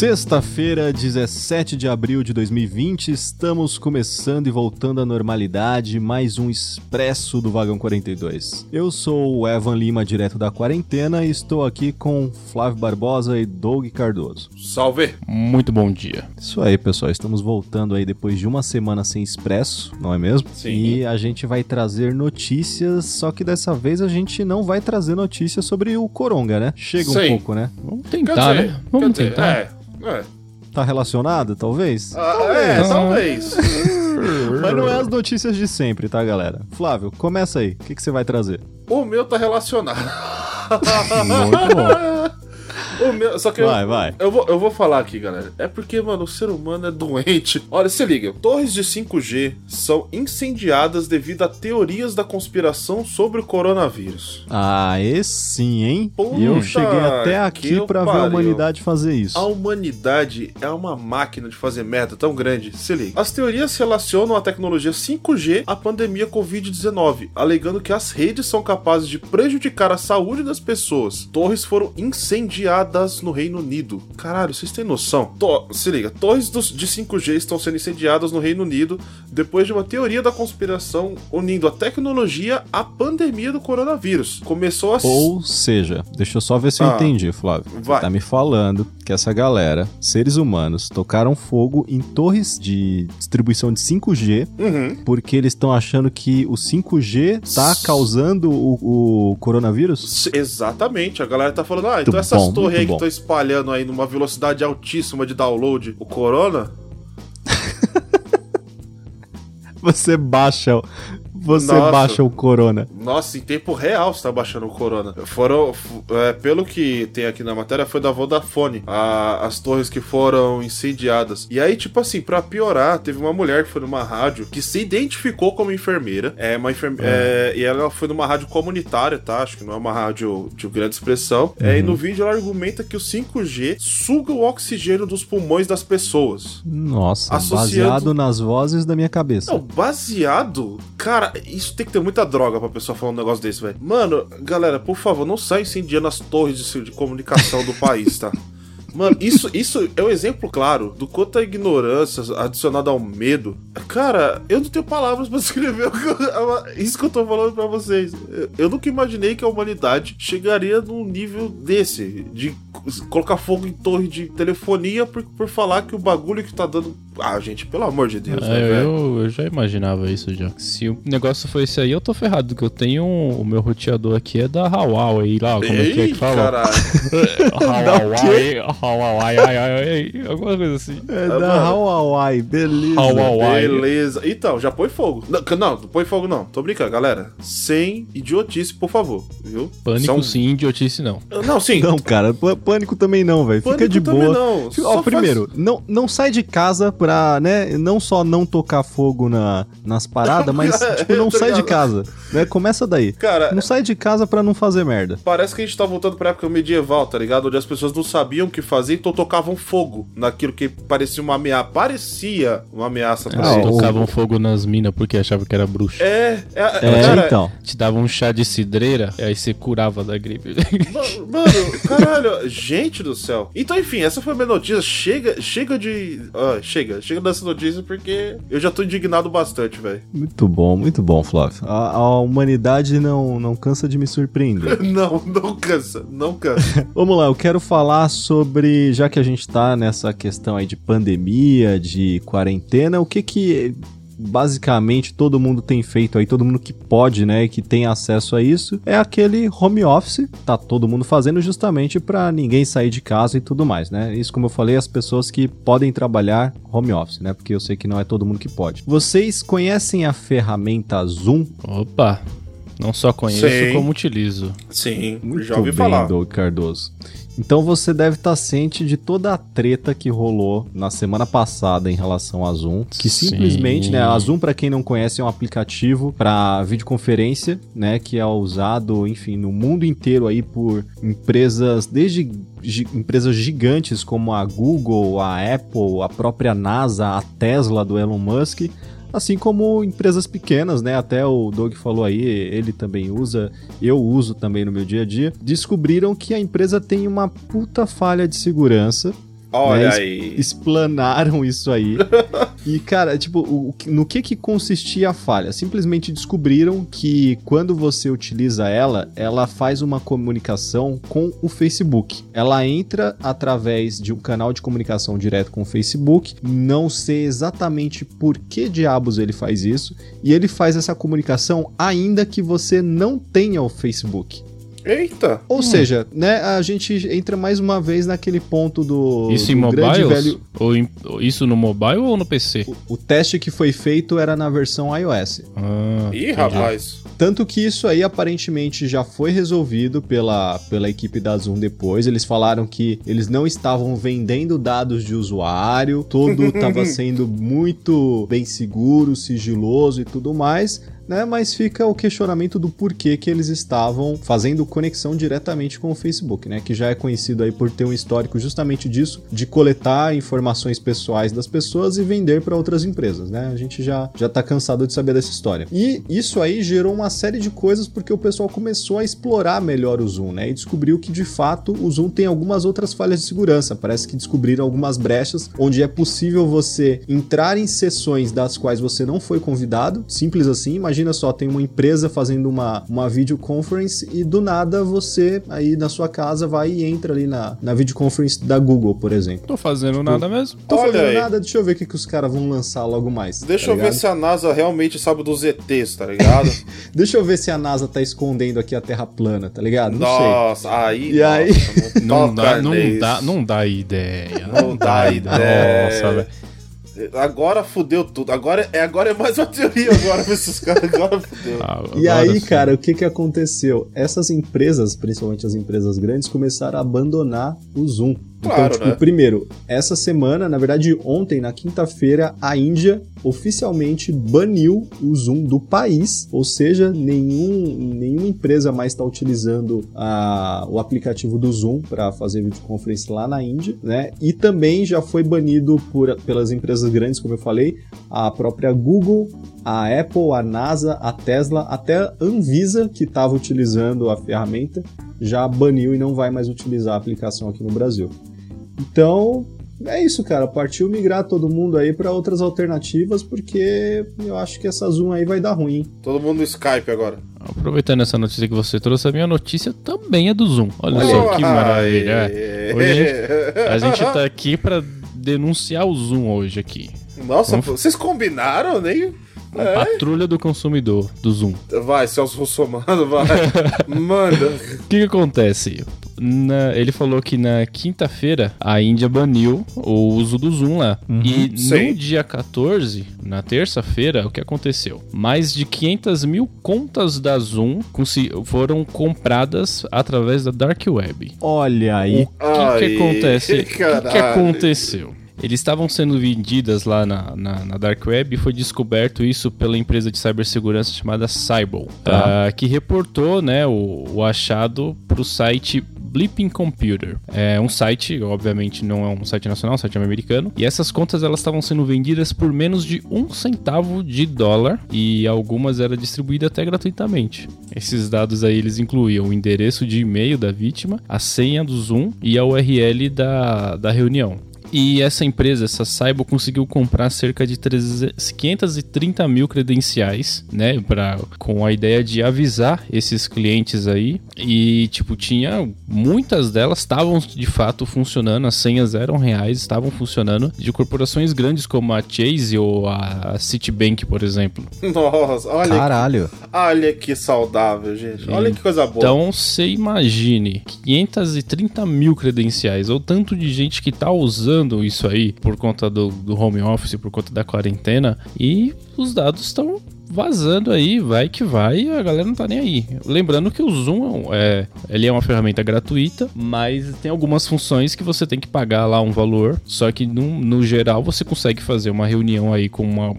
Sexta-feira, 17 de abril de 2020, estamos começando e voltando à normalidade, mais um Expresso do Vagão 42. Eu sou o Evan Lima, direto da quarentena, e estou aqui com Flávio Barbosa e Doug Cardoso. Salve! Muito bom dia. Isso aí, pessoal, estamos voltando aí depois de uma semana sem Expresso, não é mesmo? Sim. E a gente vai trazer notícias, só que dessa vez a gente não vai trazer notícias sobre o Coronga, né? Chega um Sim. pouco, né? Vamos tentar, dizer, né? Vamos quer dizer, tentar. É, é. Tá relacionado, talvez? Ah, é, talvez. Mas não é as notícias de sempre, tá, galera? Flávio, começa aí. O que, que você vai trazer? o meu tá relacionado. Muito bom. Meu, só que Vai, eu, vai. Eu vou, eu vou falar aqui, galera. É porque, mano, o ser humano é doente. Olha, se liga. Torres de 5G são incendiadas devido a teorias da conspiração sobre o coronavírus. Ah, esse sim, hein? Puta eu cheguei até aqui pra ver a humanidade fazer isso. A humanidade é uma máquina de fazer merda tão grande. Se liga. As teorias relacionam a tecnologia 5G à pandemia Covid-19, alegando que as redes são capazes de prejudicar a saúde das pessoas. Torres foram incendiadas no Reino Unido. Caralho, vocês têm noção? To- Se liga, torres dos- de 5G estão sendo incendiadas no Reino Unido depois de uma teoria da conspiração unindo a tecnologia à pandemia do coronavírus. Começou a Ou seja, deixa eu só ver se eu Ah, entendi, Flávio. vai. Você tá me falando que essa galera, seres humanos, tocaram fogo em torres de distribuição de 5G Uhum. porque eles estão achando que o 5G tá causando o, o coronavírus? Exatamente, a galera tá falando, ah, então Muito essas torres aí muito que bom. estão espalhando aí numa velocidade altíssima de download o Corona. Você baixa, você Nossa. baixa o corona. Nossa, em tempo real você tá baixando o Corona. Foram, é, pelo que tem aqui na matéria, foi da Vodafone, a- as torres que foram incendiadas. E aí, tipo assim, pra piorar, teve uma mulher que foi numa rádio que se identificou como enfermeira. É uma enferme é, e ela foi numa rádio comunitária, tá? Acho que não é uma rádio de grande expressão. É, e no vídeo ela argumenta que o 5G suga o oxigênio dos pulmões das pessoas. Nossa, Associando- baseado nas vozes da minha cabeça. Não, baseado. Cara, isso tem que ter muita droga pra pessoa falar um negócio desse, velho. Mano, galera, por favor, não sai incendiando as torres de, de comunicação do país, tá? Mano, isso, isso é um exemplo claro do quanto a ignorância adicionada ao medo. Cara, eu não tenho palavras pra descrever isso que eu tô falando pra vocês. Eu nunca imaginei que a humanidade chegaria num nível desse, de colocar fogo em torre de telefonia por, por falar que o bagulho que tá dando. Ah, gente, pelo amor de Deus, né, É, velho? eu, eu já imaginava isso já. Se o negócio foi esse aí, eu tô ferrado, porque eu tenho um- o meu roteador aqui é da Huawei lá, como é que é Ei, que fala? Huawei, Huawei, ai, ai, ai, alguma coisa assim. É Ah, da. Huawei, beleza. Huawei. Beleza. Então, já põe fogo. Não, não, não põe fogo não. Tô brincando, galera. Sem idiotice, por favor, viu? Pânico São- sim, idiotice não. Não, sim. Não, cara, pâ- pânico também não, velho. Fica de boa. não. Só Ó, faz- primeiro, não, não sai de casa pra, né, não só não tocar fogo na, nas paradas, mas, tipo, não sai de casa, né? Começa daí. Cara, Não sai de casa pra não fazer merda. parece que a gente tá voltando pra época medieval, tá ligado? Onde as pessoas não sabiam o que fazer, então tocavam fogo naquilo que parecia uma ameaça. Parecia uma ameaça pra Ah, Eles tocavam fogo nas minas porque achavam que era bruxo. É, é, É, cara, então. Te davam um chá de cidreira, aí você curava da gripe. Ma- Mano, caralho, gente do céu. Então, enfim, essa foi a minha notícia. Chega, chega de. ah, chega, chega dessa notícia porque eu já tô indignado bastante, velho. Muito bom, muito bom, Flávio. A, a humanidade não, não cansa de me surpreender. Não, não cansa, não cansa. Vamos lá, eu quero falar sobre, já que a gente tá nessa questão aí de pandemia, de quarentena, o que que basicamente todo mundo tem feito aí, todo mundo que pode, né, e que tem acesso a isso, é aquele home office, tá todo mundo fazendo justamente pra ninguém sair de casa e tudo mais, né? Isso como eu falei, as pessoas que podem trabalhar home office, né? Porque eu sei que não é todo mundo que pode. Vocês conhecem a ferramenta Zoom? Opa, não só conheço, Sim. como utilizo. Sim, Muito já ouvi bem, falar. Doug Cardoso. Então você deve estar ciente de toda a treta que rolou na semana passada em relação à Zoom, que Sim. simplesmente, né, a Zoom para quem não conhece é um aplicativo para videoconferência, né, que é usado, enfim, no mundo inteiro aí por empresas desde empresas gigantes como a Google, a Apple, a própria NASA, a Tesla do Elon Musk, assim como empresas pequenas, né? Até o Doug falou aí, ele também usa, eu uso também no meu dia a dia. Descobriram que a empresa tem uma puta falha de segurança Olha né? aí. Explanaram isso aí. e, cara, tipo, o, no que que consistia a falha? Simplesmente descobriram que quando você utiliza ela, ela faz uma comunicação com o Facebook. Ela entra através de um canal de comunicação direto com o Facebook. Não sei exatamente por que diabos ele faz isso. E ele faz essa comunicação ainda que você não tenha o Facebook. Eita! Ou hum. seja, né, a gente entra mais uma vez naquele ponto do. Isso do em mobile? Velho... Ou em, isso no mobile ou no PC? O, o, teste que foi feito era na versão iOS. Ah, Ih, rapaz. Tanto que isso aí aparentemente já foi resolvido pela, pela equipe da Zoom depois. Eles falaram que eles não estavam vendendo dados de usuário, tudo estava sendo muito bem seguro, sigiloso e tudo mais né? Mas fica o questionamento do porquê que eles estavam fazendo conexão diretamente com o Facebook, né? Que já é conhecido aí por ter um histórico justamente disso, de coletar informações pessoais das pessoas e vender para outras empresas, né? A gente já já tá cansado de saber dessa história. E isso aí gerou uma série de coisas porque o pessoal começou a explorar melhor o Zoom, né? E descobriu que de fato o Zoom tem algumas outras falhas de segurança. Parece que descobriram algumas brechas onde é possível você entrar em sessões das quais você não foi convidado, simples assim. Imagina imagina só, tem uma empresa fazendo uma, uma videoconference e do nada você aí na sua casa vai e entra ali na, na videoconference da Google, por exemplo. Tô fazendo tipo, nada mesmo. Tô Olha fazendo aí. nada, deixa eu ver o que, que os caras vão lançar logo mais. Deixa tá eu ver se a NASA realmente sabe dos ETs, tá ligado? deixa eu ver se a NASA tá escondendo aqui a Terra plana, tá ligado? Não nossa, sei. aí. E aí? Não, não dá, não dá, não dá ideia. Não, não dá ideia. Nossa, velho. Agora fudeu tudo. Agora é, agora é mais uma teoria agora pra esses caras. Agora fudeu. Ah, e aí, sim. cara, o que que aconteceu? Essas empresas, principalmente as empresas grandes, começaram a abandonar o Zoom. Então, claro, tipo, né? primeiro, essa semana, na verdade, ontem, na quinta-feira, a Índia oficialmente baniu o Zoom do país, ou seja, nenhum, nenhuma empresa mais está utilizando a, o aplicativo do Zoom para fazer videoconferência lá na Índia, né? E também já foi banido por, pelas empresas grandes, como eu falei, a própria Google, a Apple, a NASA, a Tesla, até a Anvisa, que estava utilizando a ferramenta, já baniu e não vai mais utilizar a aplicação aqui no Brasil. Então, é isso, cara. Partiu migrar todo mundo aí para outras alternativas, porque eu acho que essa Zoom aí vai dar ruim. Todo mundo no Skype agora. Aproveitando essa notícia que você trouxe, a minha notícia também é do Zoom. Olha só que maravilha. Hoje a gente, a gente tá aqui para denunciar o Zoom hoje aqui. Nossa, Vamos... vocês combinaram, nem. É? Patrulha do consumidor, do Zoom. Vai, Celso Russomano, vai. Manda. O que, que acontece? Na, ele falou que na quinta-feira a Índia baniu o uso do Zoom lá. Uhum, e sim. no dia 14, na terça-feira, o que aconteceu? Mais de 500 mil contas da Zoom foram compradas através da Dark Web. Olha aí. O que, que acontece? O que, que aconteceu? Eles estavam sendo vendidas lá na, na, na, Dark Web e foi descoberto isso pela empresa de cibersegurança chamada Cybol, tá. uh, que reportou né, o, o achado para o site Blipping Computer. É um site, obviamente não é um site nacional, é um site americano. E essas contas elas estavam sendo vendidas por menos de um centavo de dólar e algumas eram distribuídas até gratuitamente. Esses dados aí eles incluíam o endereço de e-mail da vítima, a senha do Zoom e a URL da, da reunião. E essa empresa, essa Saibo, conseguiu comprar cerca de 300, 530 mil credenciais, né? Pra, com a ideia de avisar esses clientes aí. E, tipo, tinha. Muitas delas estavam de fato funcionando, as senhas eram reais, estavam funcionando, de corporações grandes como a Chase ou a Citibank, por exemplo. Nossa, olha. Caralho. Que, olha que saudável, gente. Olha que coisa boa. Então, você imagine 530 mil credenciais, ou tanto de gente que tá usando isso aí por conta do, do home office, por conta da quarentena, e os dados estão vazando aí, vai que vai, a galera não tá nem aí. Lembrando que o Zoom é, ele é uma ferramenta gratuita, mas tem algumas funções que você tem que pagar lá um valor, só que no, no geral você consegue fazer uma reunião aí com uma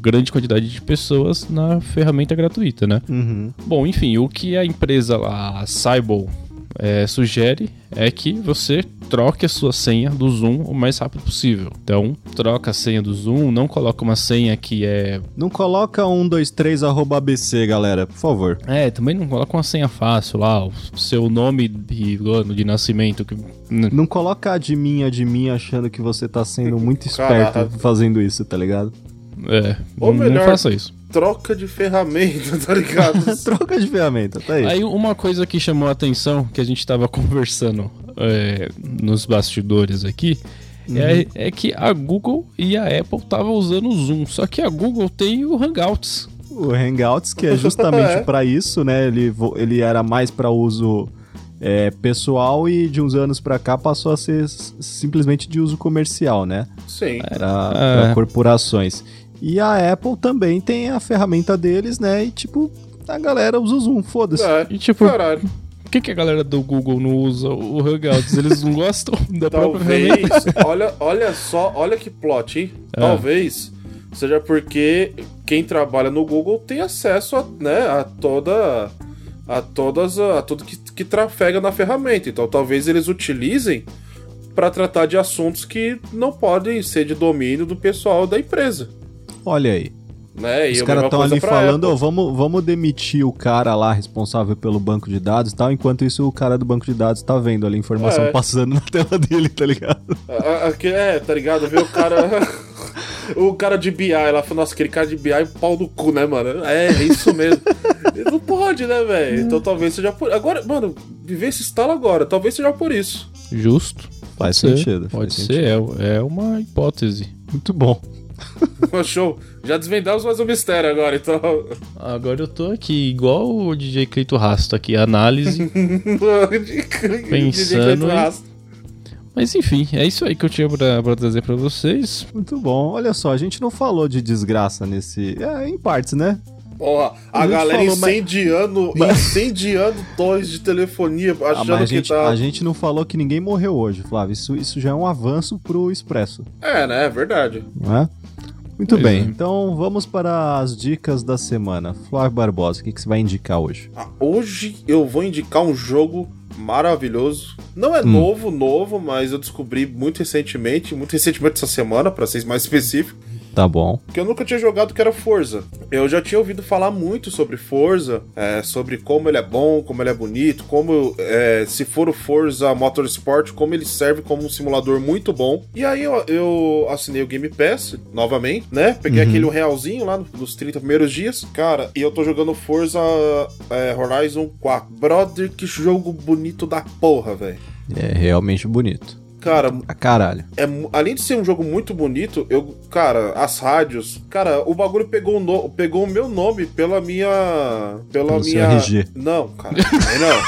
grande quantidade de pessoas na ferramenta gratuita, né? Uhum. Bom, enfim, o que a empresa, a Cybol, é, sugere é que você troque a sua senha do Zoom o mais rápido possível. Então, troca a senha do Zoom, não coloca uma senha que é. Não coloca 123 arroba ABC, galera, por favor. É, também não coloca uma senha fácil lá, o seu nome e ano de nascimento. Que... Não coloca de mim, de mim, achando que você tá sendo muito esperto Caraca. fazendo isso, tá ligado? É, Ou não, melhor, não faça isso. Troca de ferramenta, tá ligado? troca de ferramenta, tá aí. Aí uma coisa que chamou a atenção, que a gente tava conversando é, nos bastidores aqui, uhum. é, é, que a Google e a Apple estavam usando o Zoom. Só que a Google tem o Hangouts. O Hangouts, que é justamente é. para isso, né? Ele, ele era mais para uso é, pessoal e de uns anos para cá passou a ser simplesmente de uso comercial, né? Sim. Para é. corporações. E a Apple também tem a ferramenta deles, né? E tipo, a galera usa o Zoom, foda-se. É, e tipo, caralho que, que a galera do Google não usa o Hangouts? Eles não gostam da própria ferramenta? olha, olha só, olha que plot, hein? É. Talvez seja porque quem trabalha no Google tem acesso a, né, a toda a todas a, a tudo que, que trafega na ferramenta. Então talvez eles utilizem para tratar de assuntos que não podem ser de domínio do pessoal da empresa. Olha aí. Né? Os caras estão ali falando, oh, vamos, vamos demitir o cara lá responsável pelo banco de dados e tal, enquanto isso o cara do banco de dados tá vendo ali a informação é. passando na tela dele, tá ligado? Aqui, é, tá ligado? Vê o cara. o cara de BI lá falou, nossa, aquele cara de BI pau no cu, né, mano? É, é isso mesmo. Não pode, né, velho? Então talvez seja por. Agora, mano, viver esse estalo agora, talvez seja por isso. Justo. Faz sentido. Pode faz ser, sentido. É, é uma hipótese. Muito bom. Show. Já desvendamos mais um mistério agora, então. Agora eu tô aqui, igual o DJ Cleito Rasto aqui, análise. pensando. Em... Mas enfim, é isso aí que eu tinha pra, pra trazer pra vocês. Muito bom. Olha só, a gente não falou de desgraça nesse. É, em partes, né? Porra, a, a galera falou, incendiando, mas... incendiando torres de telefonia, ah, achando ah, a gente, que tá... A gente não falou que ninguém morreu hoje, Flávio. Isso, isso já é um avanço pro Expresso. É, né? É verdade. Não é? Muito pois bem, é. então vamos para as dicas da semana. Flávio Barbosa, o que, que você vai indicar hoje? Ah, hoje eu vou indicar um jogo maravilhoso. Não é hum. novo, novo, mas eu descobri muito recentemente, muito recentemente essa semana, para ser mais específico Tá bom. Que eu nunca tinha jogado que era Forza. Eu já tinha ouvido falar muito sobre Forza, é, sobre como ele é bom, como ele é bonito, como é, se for o Forza Motorsport, como ele serve como um simulador muito bom. E aí eu, eu assinei o Game Pass novamente, né? Peguei uhum. aquele realzinho lá nos 30 primeiros dias. Cara, e eu tô jogando Forza é, Horizon 4. Brother, que jogo bonito da porra, velho. É realmente bonito. Cara, a caralho. É, além de ser um jogo muito bonito, eu, cara, as rádios, cara, o bagulho pegou, no, pegou o meu nome pela minha. Pela Pelo minha. RG. Não, cara, não.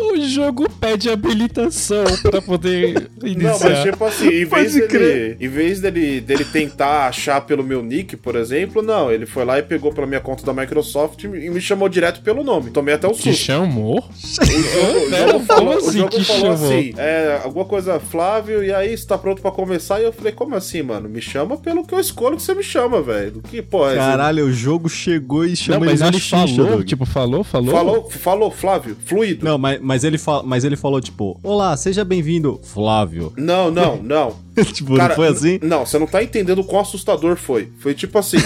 o jogo pede habilitação pra poder iniciar. Não, mas tipo assim, em vez, dele, em vez dele, dele tentar achar pelo meu nick, por exemplo, não, ele foi lá e pegou pela minha conta da Microsoft e me chamou direto pelo nome. Tomei até um susto. Te chamou? O jogo, o jogo falou, assim, o jogo falou assim, é, alguma coisa, Flávio, e aí, está pronto pra começar? E eu falei, como assim, mano? Me chama pelo que eu escolho que você me chama, velho. Que porra é Caralho, o jogo chegou e chamou não, mas ele, ele falou, tipo, falou, falou? Falou, falou, Flávio, fluido. Não, mas, mas, ele, fa mas ele falou, tipo, olá, seja bem-vindo, Flávio. Não, não, não. tipo, Cara, não foi assim? Não, você não tá entendendo o quão assustador foi. Foi tipo assim: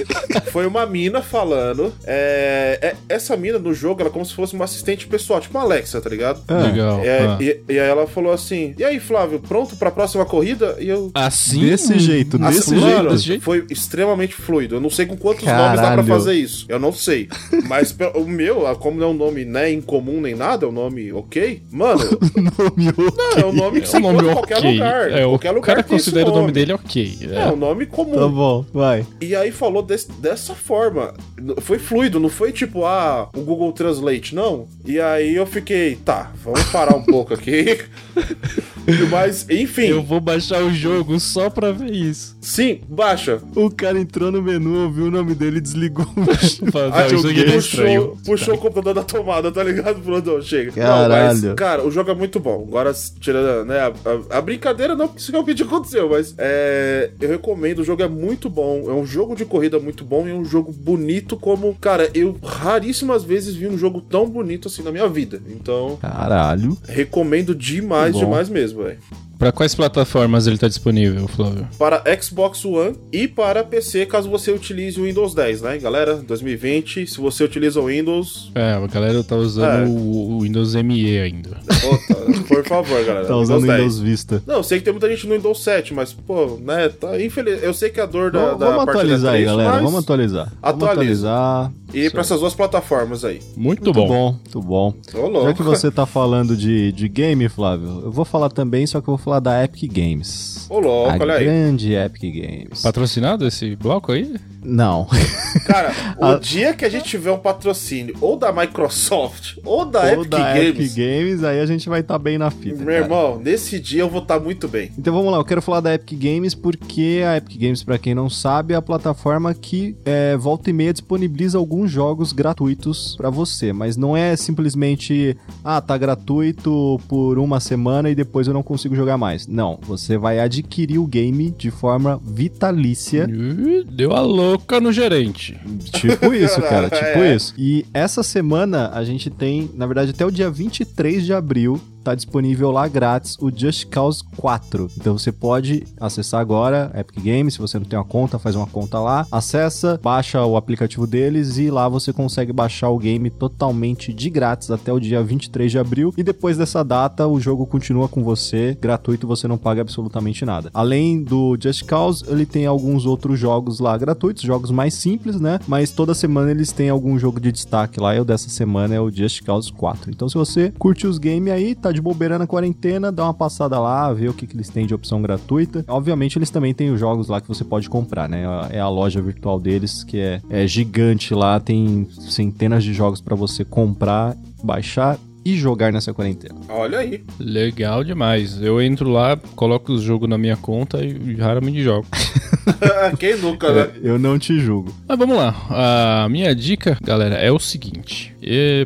foi uma mina falando. É, é, essa mina no jogo, ela é como se fosse uma assistente pessoal, tipo uma Alexa, tá ligado? Ah, legal. É, ah. e, e, aí ela falou assim: E aí, Flávio, pronto pra próxima corrida? E eu. Assim? Desse jeito, assim, desse, mano, jeito, desse jeito. Foi extremamente fluido. Eu não sei com quantos Caralho. nomes dá pra fazer isso. Eu não sei. Mas o meu, como não é um nome né, incomum nem nada, é um nome ok. Mano. nome okay. Não, é um nome que é você encontra em qualquer lugar. É, qualquer lugar. O cara considera o nome dele ok. É. é um nome comum. Tá bom, vai. E aí falou desse, dessa forma. Foi fluido, não foi tipo, ah, o Google Translate, não. E aí eu fiquei, tá, vamos parar um pouco aqui. Mas, enfim. Eu vou baixar o jogo só pra ver isso. Sim, baixa. O cara entrou no menu, ouviu o nome dele e desligou. ah, aqui é puxou, puxou o computador da tomada, tá ligado? Falou, chega. Caralho. Não, mas, cara, o jogo é muito bom. Agora, tirando né, a, a, a, brincadeira, não, porque isso realmente aconteceu, mas é, eu recomendo. O jogo é muito bom. É um jogo de corrida muito bom e é um jogo bonito como. Cara, eu raríssimas vezes vi um jogo tão bonito assim na minha vida. Então. Caralho. Recomendo demais, demais mesmo, velho. Para quais plataformas ele está disponível, Flávio? Para Xbox One e para PC, caso você utilize o Windows 10, né, galera? 2020, se você utiliza o Windows. É, a galera tá usando é. o Windows ME ainda. por favor, galera. tá usando o Windows Vista. Não, sei que tem muita gente no Windows 7, mas, pô, né, tá infeliz. Eu sei que a dor da. Vamos, da vamos atualizar 3, aí, galera. Vamos atualizar. Atualiza. Atualizar. E para essas duas plataformas aí. Muito, muito bom. bom. Muito bom. Já que você tá falando de, de game, Flávio, eu vou falar também, só que eu vou falar da Epic Games. Ô, louco, a olha aí. grande Epic Games. Patrocinado esse bloco aí? Não. Cara, o a... dia que a gente tiver um patrocínio ou da Microsoft ou da ou Epic da Games. Epic Games, aí a gente vai estar tá bem na fita. Meu cara. irmão, nesse dia eu vou estar tá muito bem. Então vamos lá, eu quero falar da Epic Games porque a Epic Games, para quem não sabe, é a plataforma que é, volta e meia disponibiliza alguns jogos gratuitos para você, mas não é simplesmente, ah, tá gratuito por uma semana e depois eu não consigo jogar mais. Não, você vai adquirir o game de forma vitalícia. Deu a louca no gerente. Tipo isso, cara, tipo é. isso. E essa semana a gente tem, na verdade, até o dia 23 de abril, tá disponível lá grátis o Just Cause 4. Então você pode acessar agora Epic Games, se você não tem uma conta, faz uma conta lá, acessa, baixa o aplicativo deles e lá você consegue baixar o game totalmente de grátis até o dia 23 de abril e depois dessa data o jogo continua com você gratuito, você não paga absolutamente nada. Além do Just Cause, ele tem alguns outros jogos lá gratuitos, jogos mais simples, né? Mas toda semana eles têm algum jogo de destaque lá e o dessa semana é o Just Cause 4. Então se você curte os games aí, tá de bobeira na quarentena, dá uma passada lá, vê o que, que eles têm de opção gratuita. Obviamente, eles também têm os jogos lá que você pode comprar, né? É a loja virtual deles que é, é gigante lá, tem centenas de jogos para você comprar, baixar e jogar nessa quarentena. Olha aí. Legal demais. Eu entro lá, coloco o jogo na minha conta e raramente jogo. Quem nunca, né? Eu não te julgo. Mas vamos lá. A minha dica, galera, é o seguinte.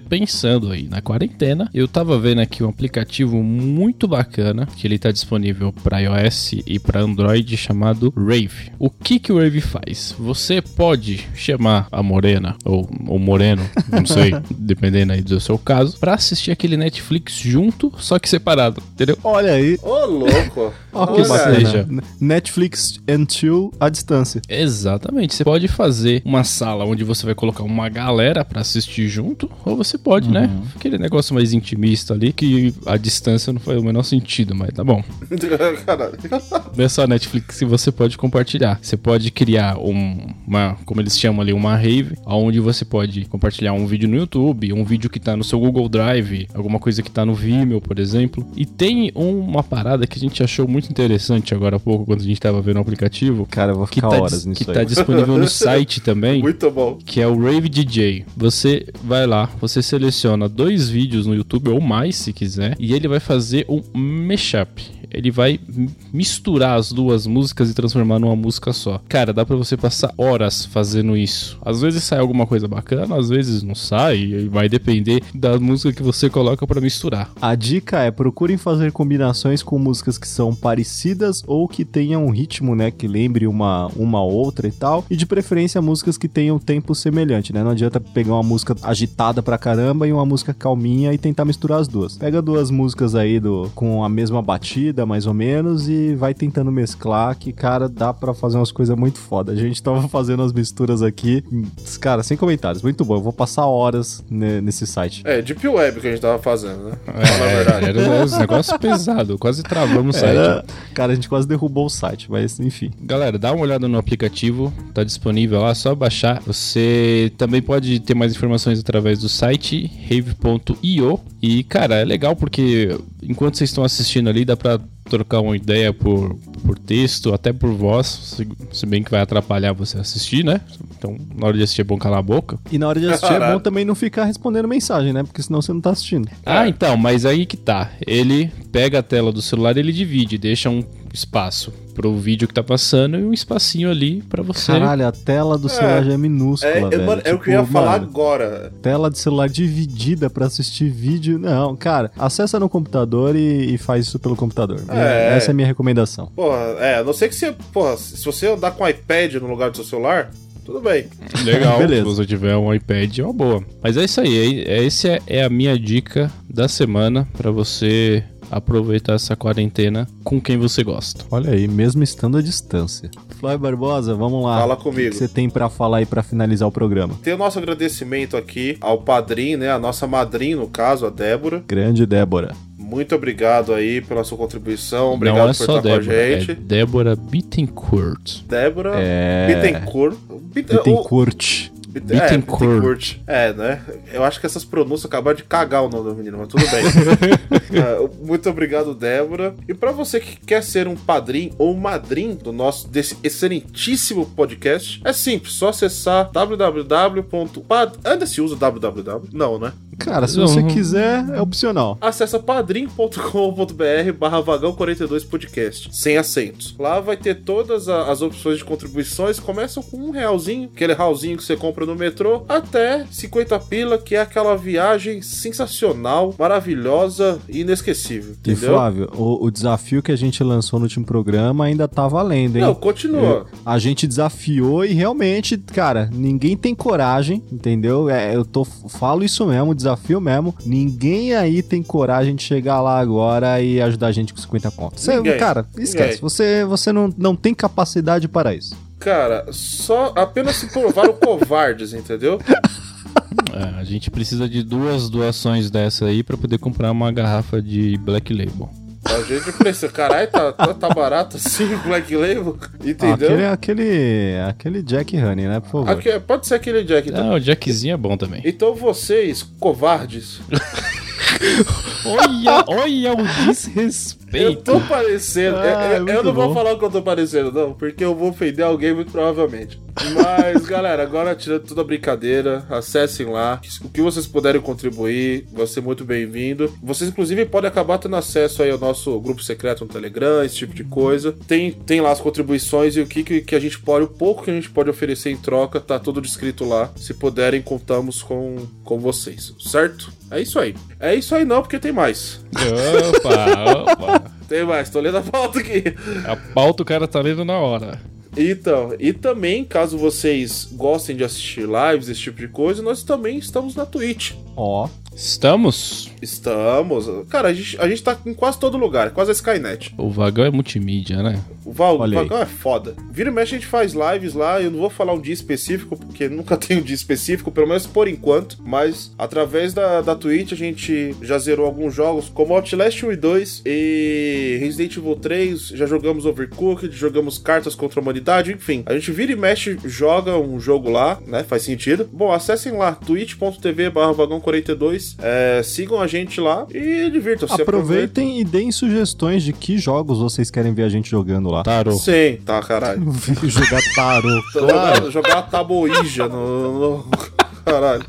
pensando aí na quarentena, eu tava vendo aqui um aplicativo muito bacana que ele tá disponível para iOS e para Android chamado Rave. O que que o Rave faz? Você pode chamar a morena ou o moreno, não sei, dependendo aí do seu caso, para assistir aquele Netflix junto, só que separado, entendeu? Olha aí. Ô, oh, louco. Ó, que seja. Netflix and chill à distância. Exatamente. Você pode fazer uma sala onde você vai colocar uma galera para assistir junto, ou você pode, né? uhum. né? Aquele negócio mais intimista ali, que a distância não faz o menor sentido, mas tá bom. Caralho. Nessa Netflix você pode compartilhar. Você pode criar um, uma, como eles chamam ali, uma rave, onde você pode compartilhar um vídeo no YouTube, um vídeo que tá no seu Google Drive, alguma coisa que tá no Vimeo, por exemplo. E tem uma parada que a gente achou muito interessante agora há pouco, quando a gente tava vendo o aplicativo. Cara, eu vou ficar que tá, horas nisso Que aí. tá disponível no site também. Muito bom. Que é o Rave DJ. Você vai lá, você seleciona dois vídeos no YouTube ou mais, se quiser, e ele vai fazer um mashup ele vai misturar as duas músicas e transformar numa música só. Cara, dá para você passar horas fazendo isso. Às vezes sai alguma coisa bacana, às vezes não sai, e vai depender da música que você coloca para misturar. A dica é procurem fazer combinações com músicas que são parecidas ou que tenham um ritmo, né, que lembre uma uma outra e tal, e de preferência músicas que tenham tempo semelhante, né? Não adianta pegar uma música agitada pra caramba e uma música calminha e tentar misturar as duas. Pega duas músicas aí do com a mesma batida mais ou menos e vai tentando mesclar que, cara, dá para fazer umas coisas muito foda. A gente tava fazendo as misturas aqui, cara, sem comentários, muito bom. Eu vou passar horas nesse site. É, Deep Web que a gente tava fazendo, né? É, na verdade. Era um negócio pesado, quase travamos o site. Era... Cara, a gente quase derrubou o site, mas enfim. Galera, dá uma olhada no aplicativo, tá disponível lá, só baixar. Você também pode ter mais informações através do site rave.io e, cara, é legal porque enquanto vocês estão assistindo ali, dá pra trocar uma ideia por, por texto, até por voz, se, se bem que vai atrapalhar você assistir, né? Então, na hora de assistir é bom calar a boca. E na hora de assistir é bom também não ficar respondendo mensagem, né? Porque senão você não tá assistindo. Ah, então, mas aí que tá. Ele pega a tela do celular e ele divide, deixa um espaço pro vídeo que tá passando e um espacinho ali para você. Caralho, a tela do celular é, já é minúscula, é, velho. Mano, é o que eu ia tipo, falar agora. Tela de celular dividida para assistir vídeo. Não, cara, acessa no computador e, e faz isso pelo computador. É. Essa é a minha recomendação. Porra, é, a não ser que você, porra, se você andar com o iPad no lugar do seu celular, tudo bem. Legal, Beleza. se você tiver um iPad, é uma boa. Mas é isso aí, é, é, esse é, é a minha dica da semana para você aproveitar essa quarentena com quem você gosta. Olha aí, mesmo estando à distância. Flávio Barbosa, vamos lá. Fala comigo. O que você tem para falar aí para finalizar o programa? Tem o nosso agradecimento aqui ao padrinho, né? A nossa madrinha, no caso, a Débora. Grande Débora. Muito obrigado aí pela sua contribuição. Obrigado Não é por estar Débora, com a gente. É Débora Bittencourt. Débora é... Bittencourt. Bittencourt. Bittencourt. É, é, né? Eu acho que essas pronúncias acabaram de cagar o nome do menino, mas tudo bem. uh, muito obrigado, Débora. E para você que quer ser um padrinho ou madrinho do nosso desse excelentíssimo podcast, é simples, só acessar www.pad... Ainda se usa www? Não, né? Cara, se você quiser, é opcional. Acesse padrim.com.br barra vagão 42 podcast, sem acentos. Lá vai ter todas as opções de contribuições, começam com um realzinho, aquele realzinho que você compra no metrô, até 50 pila, que é aquela viagem sensacional, maravilhosa e inesquecível, entendeu? E Flávio, o, o desafio que a gente lançou no último programa ainda tá valendo, hein? Não, continua. Eu, a gente desafiou e realmente, cara, ninguém tem coragem, entendeu? É, eu tô, falo isso mesmo, desafio desafio mesmo. Ninguém aí tem coragem de chegar lá agora e ajudar a gente com 50 contos. Você, cara, esquece. Ninguém. Você, você não, não tem capacidade para isso. Cara, só apenas se provaram covardes, entendeu? É, a gente precisa de duas doações dessa aí para poder comprar uma garrafa de Black Label. A gente pensa, caralho, tá, tá, tá, barato assim o Black Label? Entendeu? aquele, aquele, aquele Jack Honey, né, por favor. Aqui, pode ser aquele Jack. Não, o Jackzinho é bom também. Então vocês, covardes... olha, olha o desrespeito. Eu tô parecendo. Ah, eu, eu não bom. vou falar o que eu tô parecendo, não, porque eu vou ofender alguém muito provavelmente. Mas, galera, agora tirando toda a brincadeira, acessem lá. O que vocês puderem contribuir, vai ser muito bem-vindo. Vocês, inclusive, podem acabar tendo acesso aí ao nosso grupo secreto no Telegram, esse tipo de coisa. Tem, tem lá as contribuições e o que, que, que a gente pode, o pouco que a gente pode oferecer em troca, tá tudo descrito lá. Se puderem, contamos com, com vocês, certo? É isso aí. É isso aí não, porque tem mais. Opa, opa. Tem mais, tô lendo a pauta aqui. A pauta o cara tá lendo na hora. Então, e também, caso vocês gostem de assistir lives, esse tipo de coisa, nós também estamos na Twitch. Ó. Oh. Estamos? Estamos. Cara, a gente, a gente tá em quase todo lugar, quase a Skynet. O vagão é multimídia, né? O, Val, o vagão é foda. Vira e mexe, a gente faz lives lá. Eu não vou falar um dia específico, porque nunca tem um dia específico, pelo menos por enquanto. Mas através da, da Twitch a gente já zerou alguns jogos, como Outlast 1 e 2 e Resident Evil 3. Já jogamos Overcooked, jogamos Cartas contra a Humanidade, enfim. A gente vira e mexe, joga um jogo lá, né? Faz sentido. Bom, acessem lá, twitch.tv barra vagão 42 é, sigam a gente lá e divirtam-se. Aproveitem e deem sugestões de que jogos vocês querem ver a gente jogando lá. Tarô. Sim, tá, caralho. jogar tarô. claro. Jogar taboija no... no... Caralho.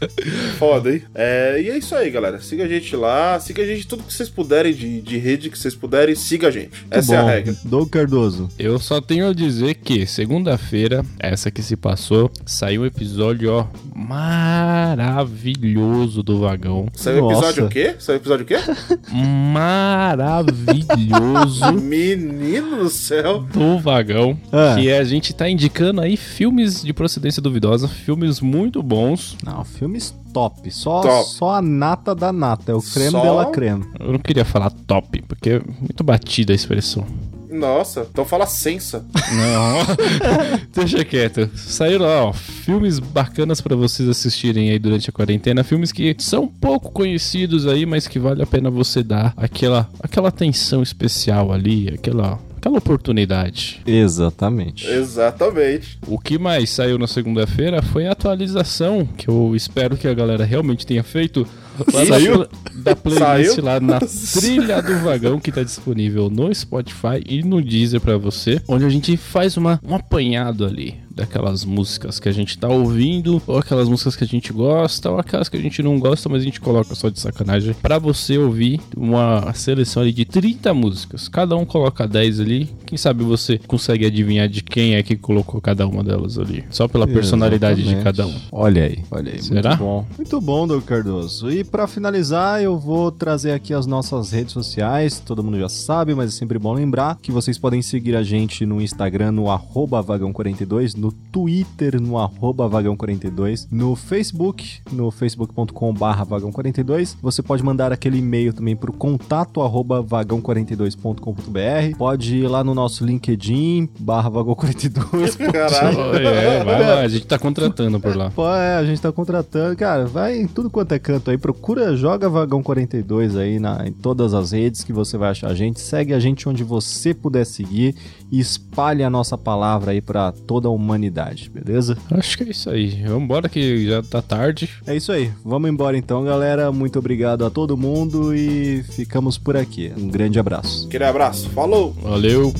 Foda, hein? É, e é isso aí, galera. Siga a gente lá. Siga a gente tudo que vocês puderem de, de rede que vocês puderem. Siga a gente. Muito essa bom. é a regra. Doug Cardoso. Eu só tenho a dizer que segunda-feira, essa que se passou, saiu um episódio, ó, maravilhoso do Vagão. Saiu um episódio o quê? Saiu episódio o quê? Maravilhoso. Menino do céu. Do Vagão. É. Que a gente tá indicando aí filmes de procedência duvidosa, filmes muito bons. Não, filme filmes top. Só, top. só a nata da nata. É o creme só... dela creme. Eu não queria falar top, porque é muito batida a expressão. Nossa, então fala sensa. Não, deixa quieto. Saíram lá, ó, filmes bacanas para vocês assistirem aí durante a quarentena. Filmes que são pouco conhecidos aí, mas que vale a pena você dar aquela, aquela atenção especial ali, aquela aquela oportunidade. Exatamente. Exatamente. O que mais saiu na segunda-feira foi a atualização, que eu espero que a galera realmente tenha feito. Saiu? da playlist Saiu? lá na trilha do vagão que tá disponível no Spotify e no Deezer para você, onde a gente faz uma, um apanhado ali daquelas músicas que a gente tá ouvindo, ou aquelas músicas que a gente gosta, ou aquelas que a gente não gosta, mas a gente coloca só de sacanagem, para você ouvir uma seleção ali de 30 músicas. Cada um coloca 10 ali. Quem sabe você consegue adivinhar de quem é que colocou cada uma delas ali. Só pela personalidade Exatamente. de cada um. Olha aí, olha aí. Será? Muito bom. Muito bom, Doug Cardoso. E para finalizar, eu vou trazer aqui as nossas redes sociais. Todo mundo já sabe, mas é sempre bom lembrar que vocês podem seguir a gente no Instagram, no vagão42, no Twitter, no vagão42, no Facebook, no facebook.com vagão42. Você pode mandar aquele e-mail também pro contato vagão42.com.br. Pode ir lá no nosso LinkedIn, barra vagão42. Caralho. É, vai lá, a gente tá contratando por lá. Pô, é, a gente tá contratando. Cara, vai em tudo quanto é canto aí, procura, joga Vagão 42 aí na, em todas as redes que você vai achar a gente. Segue a gente onde você puder seguir e espalhe a nossa palavra aí para toda a humanidade, beleza? Acho que é isso aí. Vamos embora que já tá tarde. É isso aí. Vamos embora então, galera. Muito obrigado a todo mundo e ficamos por aqui. Um grande abraço. Aquele abraço. Falou. Valeu.